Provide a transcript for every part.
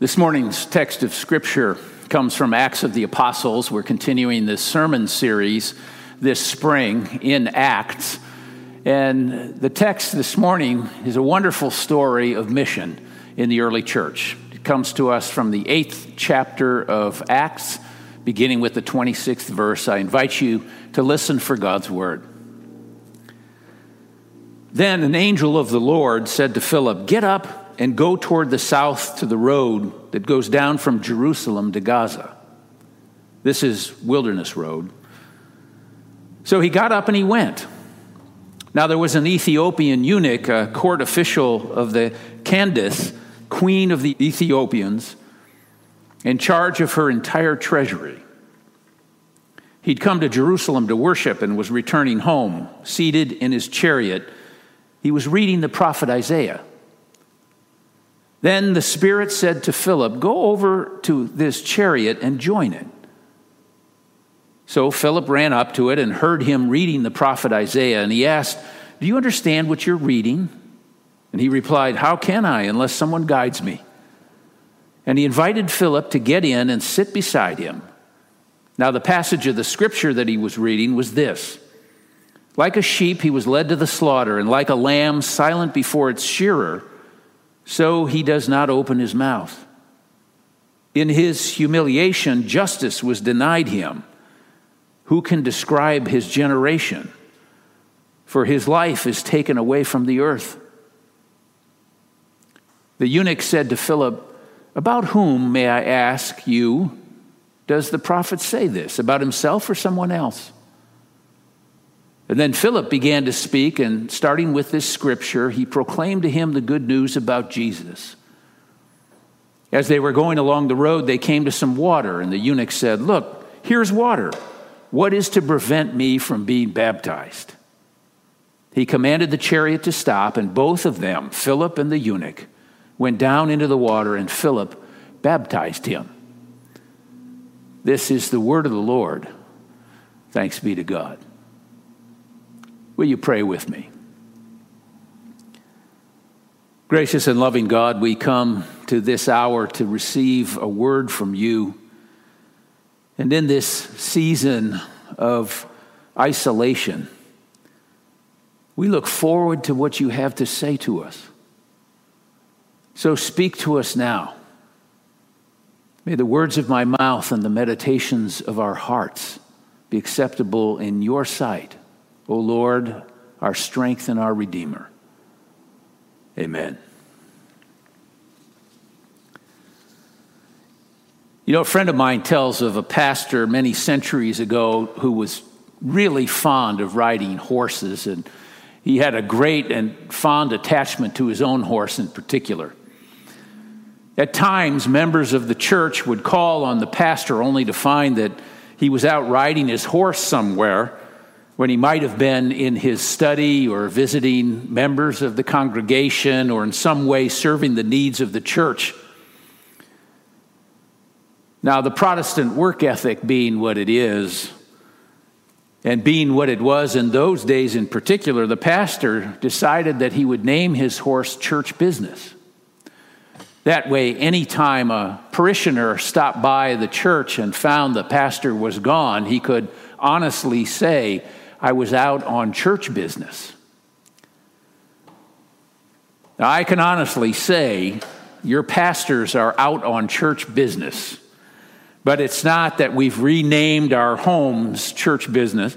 This morning's text of Scripture comes from Acts of the Apostles. We're continuing this sermon series this spring in Acts. And the text this morning is a wonderful story of mission in the early church. It comes to us from the eighth chapter of Acts, beginning with the 26th verse. I invite you to listen for God's word. Then an angel of the Lord said to Philip, Get up and go toward the south to the road that goes down from Jerusalem to Gaza. This is Wilderness Road. So he got up and he went. Now there was an Ethiopian eunuch, a court official of the Candace, queen of the Ethiopians, in charge of her entire treasury. He'd come to Jerusalem to worship and was returning home. Seated in his chariot, he was reading the prophet Isaiah. Then the Spirit said to Philip, Go over to this chariot and join it. So Philip ran up to it and heard him reading the prophet Isaiah, and he asked, Do you understand what you're reading? And he replied, How can I unless someone guides me? And he invited Philip to get in and sit beside him. Now, the passage of the scripture that he was reading was this Like a sheep, he was led to the slaughter, and like a lamb silent before its shearer, so he does not open his mouth. In his humiliation, justice was denied him. Who can describe his generation? For his life is taken away from the earth. The eunuch said to Philip, About whom, may I ask you, does the prophet say this? About himself or someone else? And then Philip began to speak, and starting with this scripture, he proclaimed to him the good news about Jesus. As they were going along the road, they came to some water, and the eunuch said, Look, here's water. What is to prevent me from being baptized? He commanded the chariot to stop, and both of them, Philip and the eunuch, went down into the water, and Philip baptized him. This is the word of the Lord. Thanks be to God. Will you pray with me? Gracious and loving God, we come to this hour to receive a word from you. And in this season of isolation, we look forward to what you have to say to us. So speak to us now. May the words of my mouth and the meditations of our hearts be acceptable in your sight O Lord, our strength and our Redeemer. Amen. You know, a friend of mine tells of a pastor many centuries ago who was really fond of riding horses, and he had a great and fond attachment to his own horse in particular. At times, members of the church would call on the pastor only to find that he was out riding his horse somewhere when he might have been in his study or visiting members of the congregation or in some way serving the needs of the church. Now, the Protestant work ethic being what it is, and being what it was in those days in particular, the pastor decided that he would name his horse church business. That way, anytime a parishioner stopped by the church and found the pastor was gone, he could honestly say, I was out on church business. Now, I can honestly say your pastors are out on church business, but it's not that we've renamed our homes church business.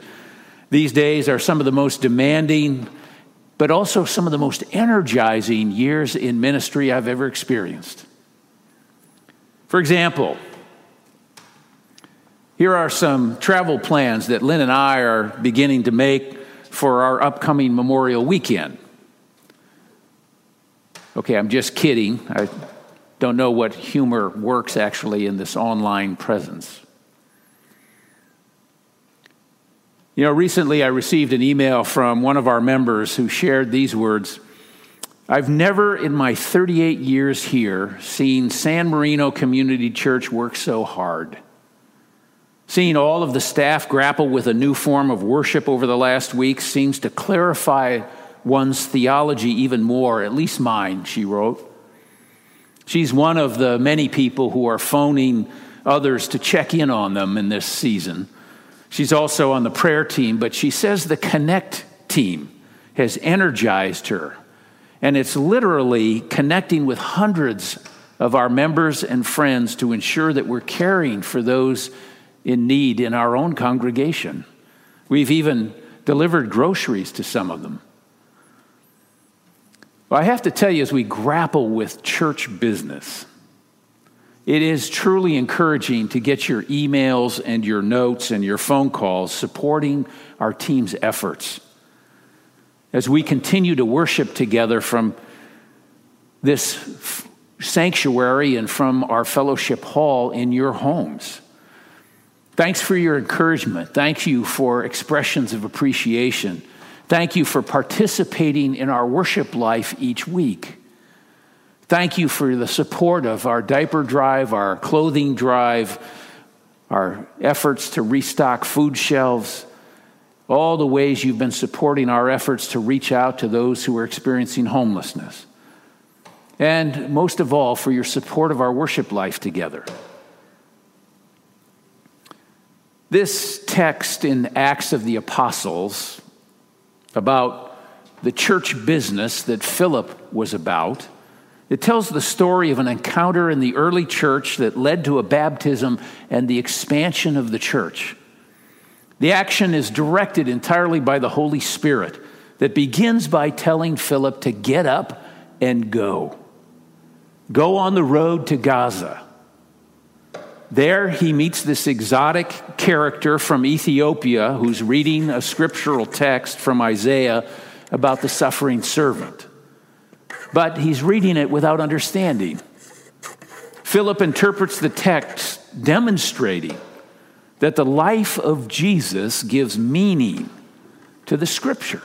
These days are some of the most demanding, but also some of the most energizing years in ministry I've ever experienced. For example, here are some travel plans that Lynn and I are beginning to make for our upcoming Memorial Weekend. Okay, I'm just kidding. I don't know what humor works actually in this online presence. You know, recently I received an email from one of our members who shared these words I've never in my 38 years here seen San Marino Community Church work so hard. Seeing all of the staff grapple with a new form of worship over the last week seems to clarify one's theology even more, at least mine, she wrote. She's one of the many people who are phoning others to check in on them in this season. She's also on the prayer team, but she says the Connect team has energized her. And it's literally connecting with hundreds of our members and friends to ensure that we're caring for those in need in our own congregation. We've even delivered groceries to some of them. I have to tell you, as we grapple with church business, it is truly encouraging to get your emails and your notes and your phone calls supporting our team's efforts as we continue to worship together from this sanctuary and from our fellowship hall in your homes. Thanks for your encouragement. Thank you for expressions of appreciation. Thank you for participating in our worship life each week. Thank you for the support of our diaper drive, our clothing drive, our efforts to restock food shelves, all the ways you've been supporting our efforts to reach out to those who are experiencing homelessness. And most of all, for your support of our worship life together. This text in Acts of the Apostles about the church business that Philip was about it tells the story of an encounter in the early church that led to a baptism and the expansion of the church. The action is directed entirely by the Holy Spirit that begins by telling Philip to get up and go. Go on the road to Gaza. There, he meets this exotic character from Ethiopia who's reading a scriptural text from Isaiah about the suffering servant but he's reading it without understanding. Philip interprets the text, demonstrating that the life of Jesus gives meaning to the scripture.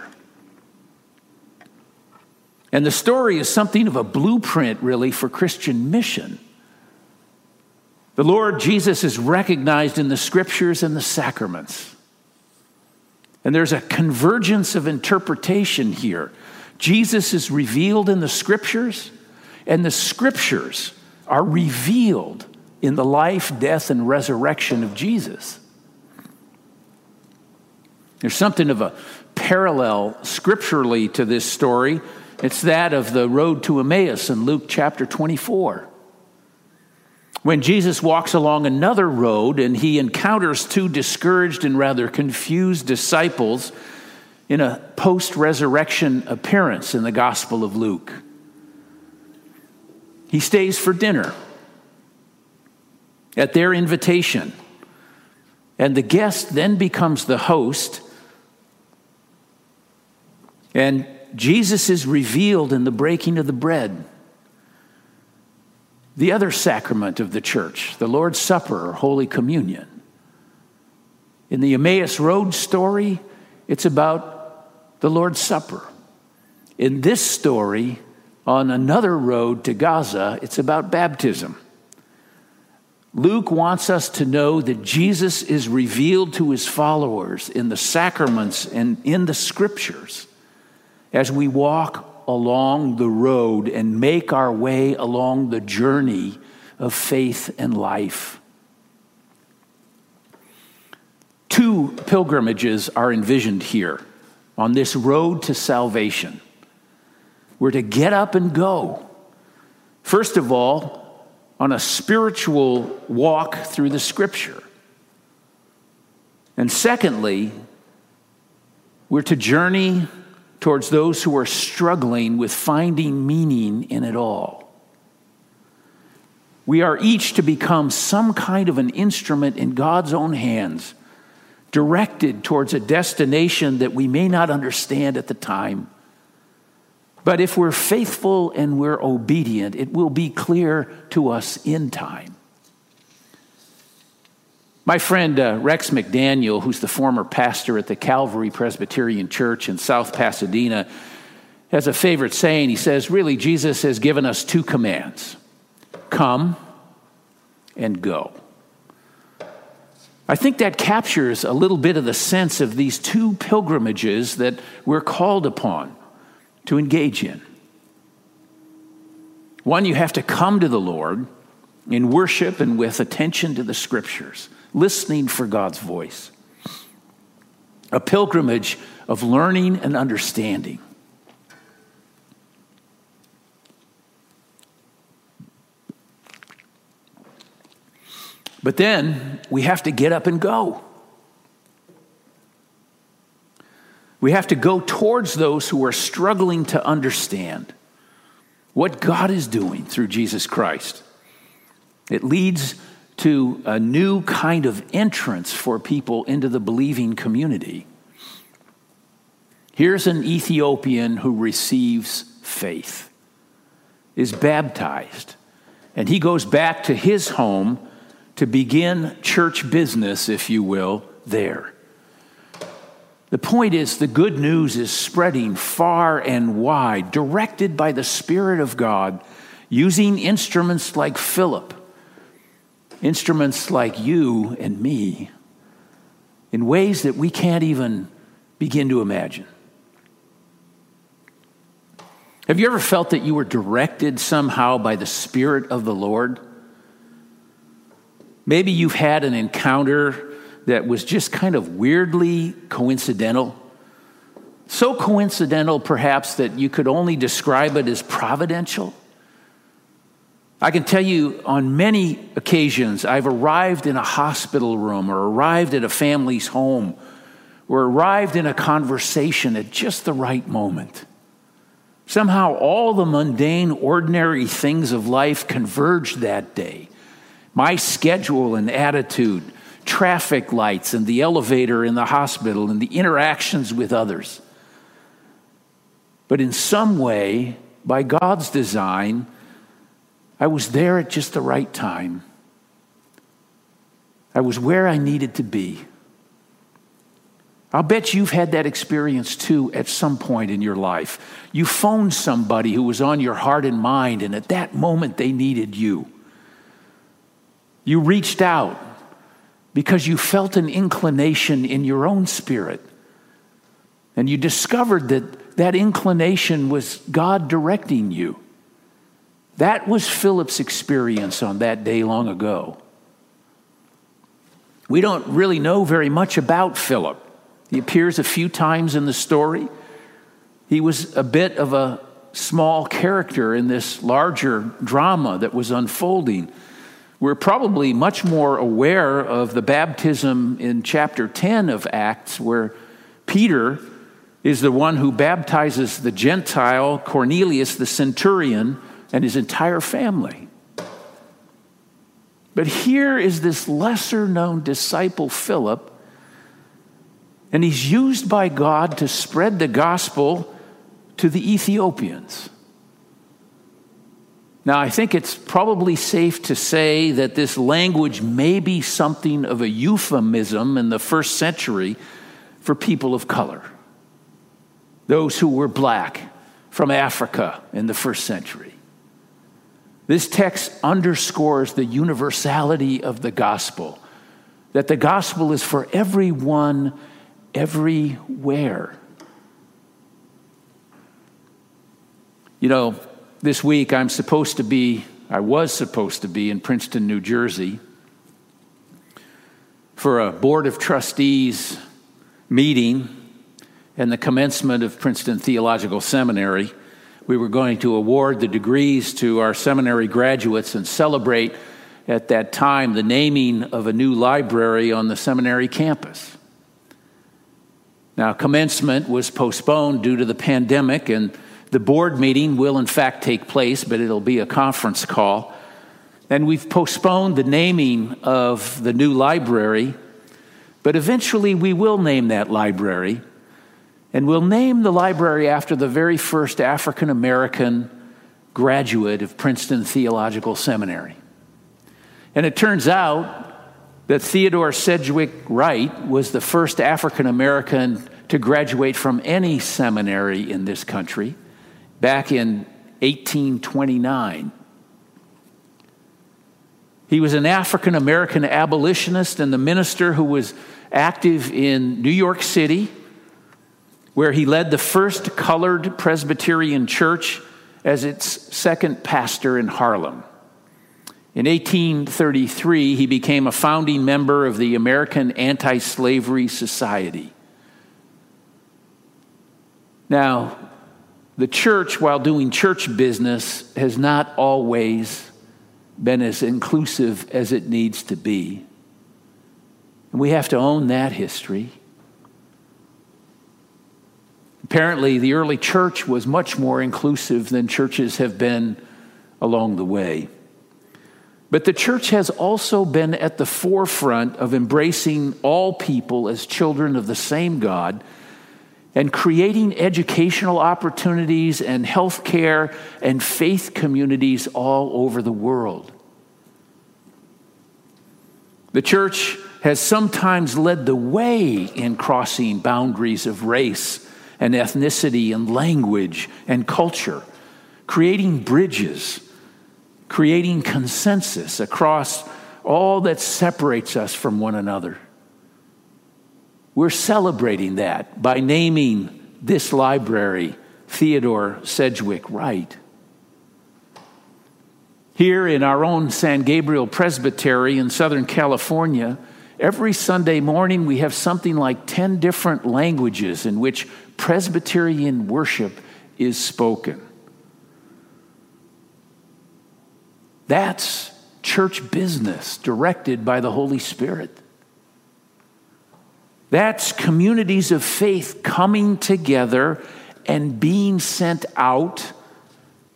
And the story is something of a blueprint, really, for Christian mission. The Lord Jesus is recognized in the scriptures and the sacraments. And there's a convergence of interpretation here Jesus is revealed in the scriptures, and the scriptures are revealed in the life, death, and resurrection of Jesus. There's something of a parallel scripturally to this story. It's that of the road to Emmaus in Luke chapter 24. When Jesus walks along another road and he encounters two discouraged and rather confused disciples in a post resurrection appearance in the Gospel of Luke. He stays for dinner at their invitation, and the guest then becomes the host, and Jesus is revealed in the breaking of the bread. The other sacrament of the church, the Lord's Supper or Holy Communion. In the Emmaus Road story, it's about the Lord's Supper. In this story, on another road to Gaza, it's about baptism. Luke wants us to know that Jesus is revealed to his followers in the sacraments and in the scriptures as we walk along the road and make our way along the journey of faith and life. Two pilgrimages are envisioned here on this road to salvation. We're to get up and go. First of all, on a spiritual walk through the scripture. And secondly, we're to journey towards those who are struggling with finding meaning in it all. We are each to become some kind of an instrument in God's own hands directed towards a destination that we may not understand at the time. But if we're faithful and we're obedient, it will be clear to us in time. My friend uh, Rex McDaniel, who's the former pastor at the Calvary Presbyterian Church in South Pasadena, has a favorite saying. He says, Really, Jesus has given us two commands come and go. I think that captures a little bit of the sense of these two pilgrimages that we're called upon to engage in. One, you have to come to the Lord in worship and with attention to the scriptures, listening for God's voice. A pilgrimage of learning and understanding. But then we have to get up and go. We have to go towards those who are struggling to understand what God is doing through Jesus Christ. It leads to a new kind of entrance for people into the believing community. Here's an Ethiopian who receives faith, is baptized, and he goes back to his home to begin church business, if you will, there. The point is, the good news is spreading far and wide, directed by the Spirit of God, using instruments like Philip, instruments like you and me, in ways that we can't even begin to imagine. Have you ever felt that you were directed somehow by the Spirit of the Lord? Maybe you've had an encounter that was just kind of weirdly coincidental. So coincidental, perhaps, that you could only describe it as providential. I can tell you on many occasions, I've arrived in a hospital room or arrived at a family's home or arrived in a conversation at just the right moment. Somehow, all the mundane, ordinary things of life converged that day my schedule and attitude, traffic lights and the elevator in the hospital and the interactions with others. But in some way, by God's design, I was there at just the right time. I was where I needed to be. I'll bet you've had that experience too at some point in your life. You phoned somebody who was on your heart and mind, and at that moment they needed you. You reached out because you felt an inclination in your own spirit. And you discovered that that inclination was God directing you. That was Philip's experience on that day long ago. We don't really know very much about Philip. He appears a few times in the story. He was a bit of a small character in this larger drama that was unfolding. We're probably much more aware of the baptism in chapter 10 of Acts, where Peter is the one who baptizes the Gentile Cornelius, the centurion, and his entire family. But here is this lesser known disciple, Philip, and he's used by God to spread the gospel to the Ethiopians. Now, I think it's probably safe to say that this language may be something of a euphemism in the first century for people of color, those who were black from Africa in the first century. This text underscores the universality of the gospel, that the gospel is for everyone, everywhere. You know, this week I'm supposed to be, I was supposed to be in Princeton, New Jersey for a Board of Trustees meeting and the commencement of Princeton Theological Seminary. We were going to award the degrees to our seminary graduates and celebrate at that time the naming of a new library on the seminary campus. Now, commencement was postponed due to the pandemic, and the board meeting will, in fact, take place, but it'll be a conference call. And we've postponed the naming of the new library, but eventually we will name that library. And we'll name the library after the very first African American graduate of Princeton Theological Seminary. And it turns out that Theodore Sedgwick Wright was the first African American to graduate from any seminary in this country back in 1829. He was an African American abolitionist and the minister who was active in New York City, where he led the first colored Presbyterian church as its second pastor in Harlem. In 1833, he became a founding member of the American Anti Slavery Society. Now, the church, while doing church business, has not always been as inclusive as it needs to be. And we have to own that history. Apparently, the early church was much more inclusive than churches have been along the way. But the church has also been at the forefront of embracing all people as children of the same God and creating educational opportunities and health care and faith communities all over the world. The church has sometimes led the way in crossing boundaries of race and ethnicity and language and culture, creating bridges, creating consensus across all that separates us from one another. We're celebrating that by naming this library Theodore Sedgwick Wright. Here in our own San Gabriel Presbytery in Southern California, every Sunday morning we have something like 10 different languages in which Presbyterian worship is spoken. That's church business directed by the Holy Spirit. That's communities of faith coming together and being sent out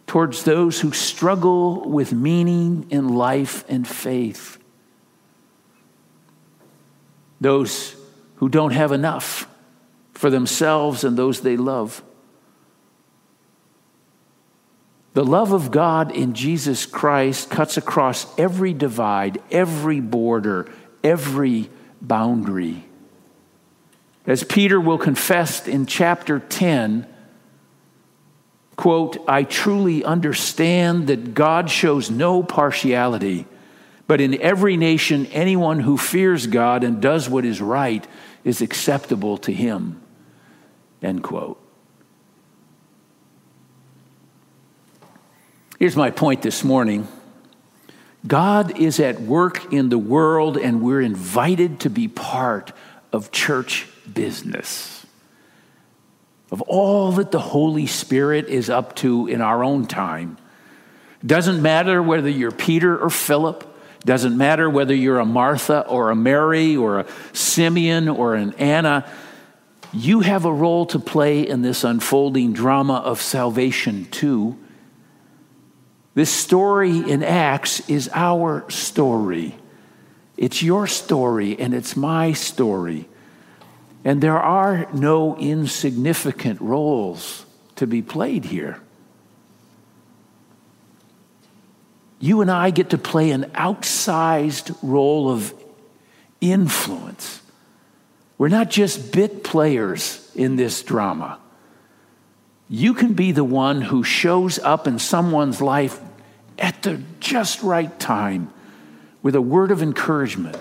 towards those who struggle with meaning in life and faith. Those who don't have enough for themselves and those they love. The love of God in Jesus Christ cuts across every divide, every border, every boundary. As Peter will confess in chapter 10, quote, I truly understand that God shows no partiality, but in every nation, anyone who fears God and does what is right is acceptable to him, end quote. Here's my point this morning God is at work in the world, and we're invited to be part of church business, of all that the Holy Spirit is up to in our own time. Doesn't matter whether you're Peter or Philip, doesn't matter whether you're a Martha or a Mary or a Simeon or an Anna. You have a role to play in this unfolding drama of salvation, too. This story in Acts is our story. It's your story and it's my story. And there are no insignificant roles to be played here. You and I get to play an outsized role of influence. We're not just bit players in this drama. You can be the one who shows up in someone's life at the just right time with a word of encouragement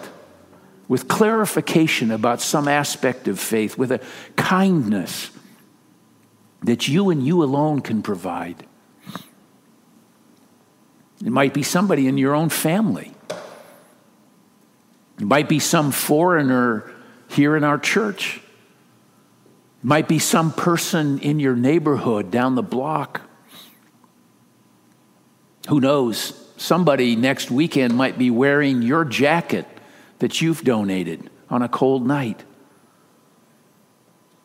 with clarification about some aspect of faith, with a kindness that you and you alone can provide. It might be somebody in your own family. It might be some foreigner here in our church. It might be some person in your neighborhood down the block. Who knows? Somebody next weekend might be wearing your jacket that you've donated on a cold night,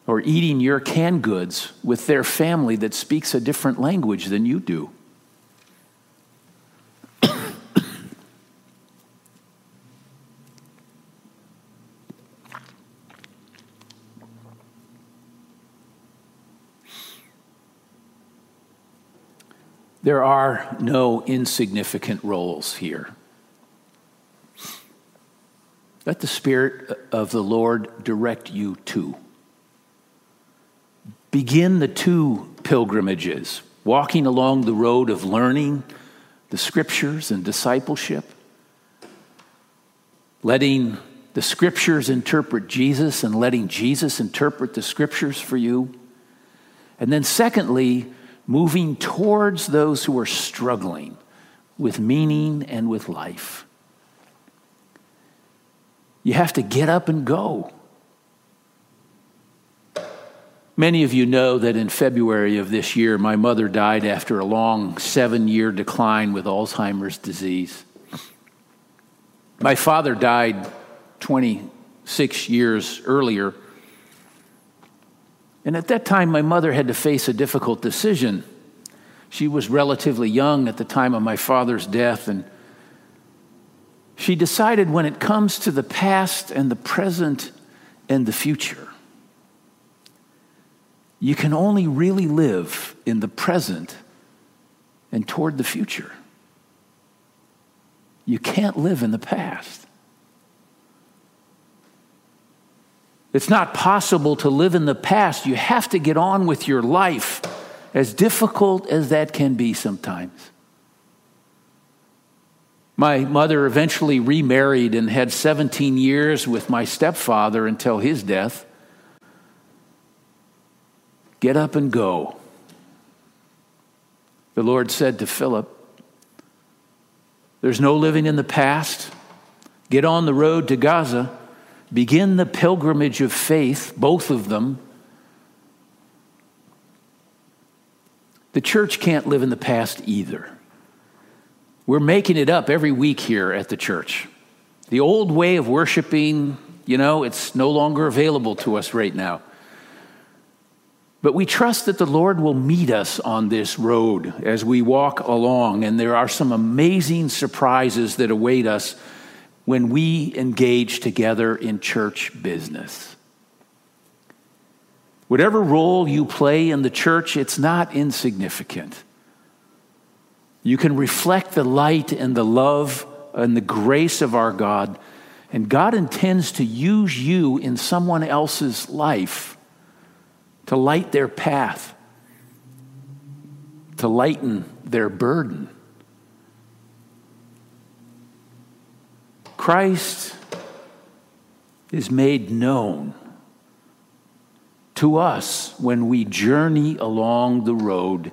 or eating your canned goods with their family that speaks a different language than you do. There are no insignificant roles here. Let the Spirit of the Lord direct you to. Begin the two pilgrimages, walking along the road of learning the scriptures and discipleship, letting the scriptures interpret Jesus and letting Jesus interpret the scriptures for you. And then, secondly, moving towards those who are struggling with meaning and with life. You have to get up and go. Many of you know that in February of this year, my mother died after a long seven year decline with Alzheimer's disease. My father died 26 years earlier. And at that time, my mother had to face a difficult decision. She was relatively young at the time of my father's death, and she decided when it comes to the past and the present and the future, you can only really live in the present and toward the future. You can't live in the past. It's not possible to live in the past. You have to get on with your life, as difficult as that can be sometimes. My mother eventually remarried and had 17 years with my stepfather until his death. Get up and go. The Lord said to Philip, There's no living in the past. Get on the road to Gaza. Begin the pilgrimage of faith, both of them. The church can't live in the past either. We're making it up every week here at the church. The old way of worshiping, you know, it's no longer available to us right now. But we trust that the Lord will meet us on this road as we walk along, and there are some amazing surprises that await us when we engage together in church business. Whatever role you play in the church, it's not insignificant. You can reflect the light and the love and the grace of our God, and God intends to use you in someone else's life to light their path, to lighten their burden. Christ is made known to us when we journey along the road.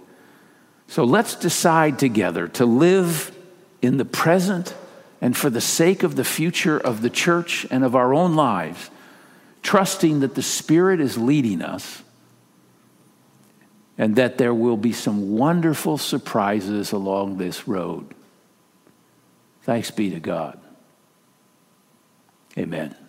So let's decide together to live in the present and for the sake of the future of the church and of our own lives, trusting that the Spirit is leading us and that there will be some wonderful surprises along this road. Thanks be to God. Amen.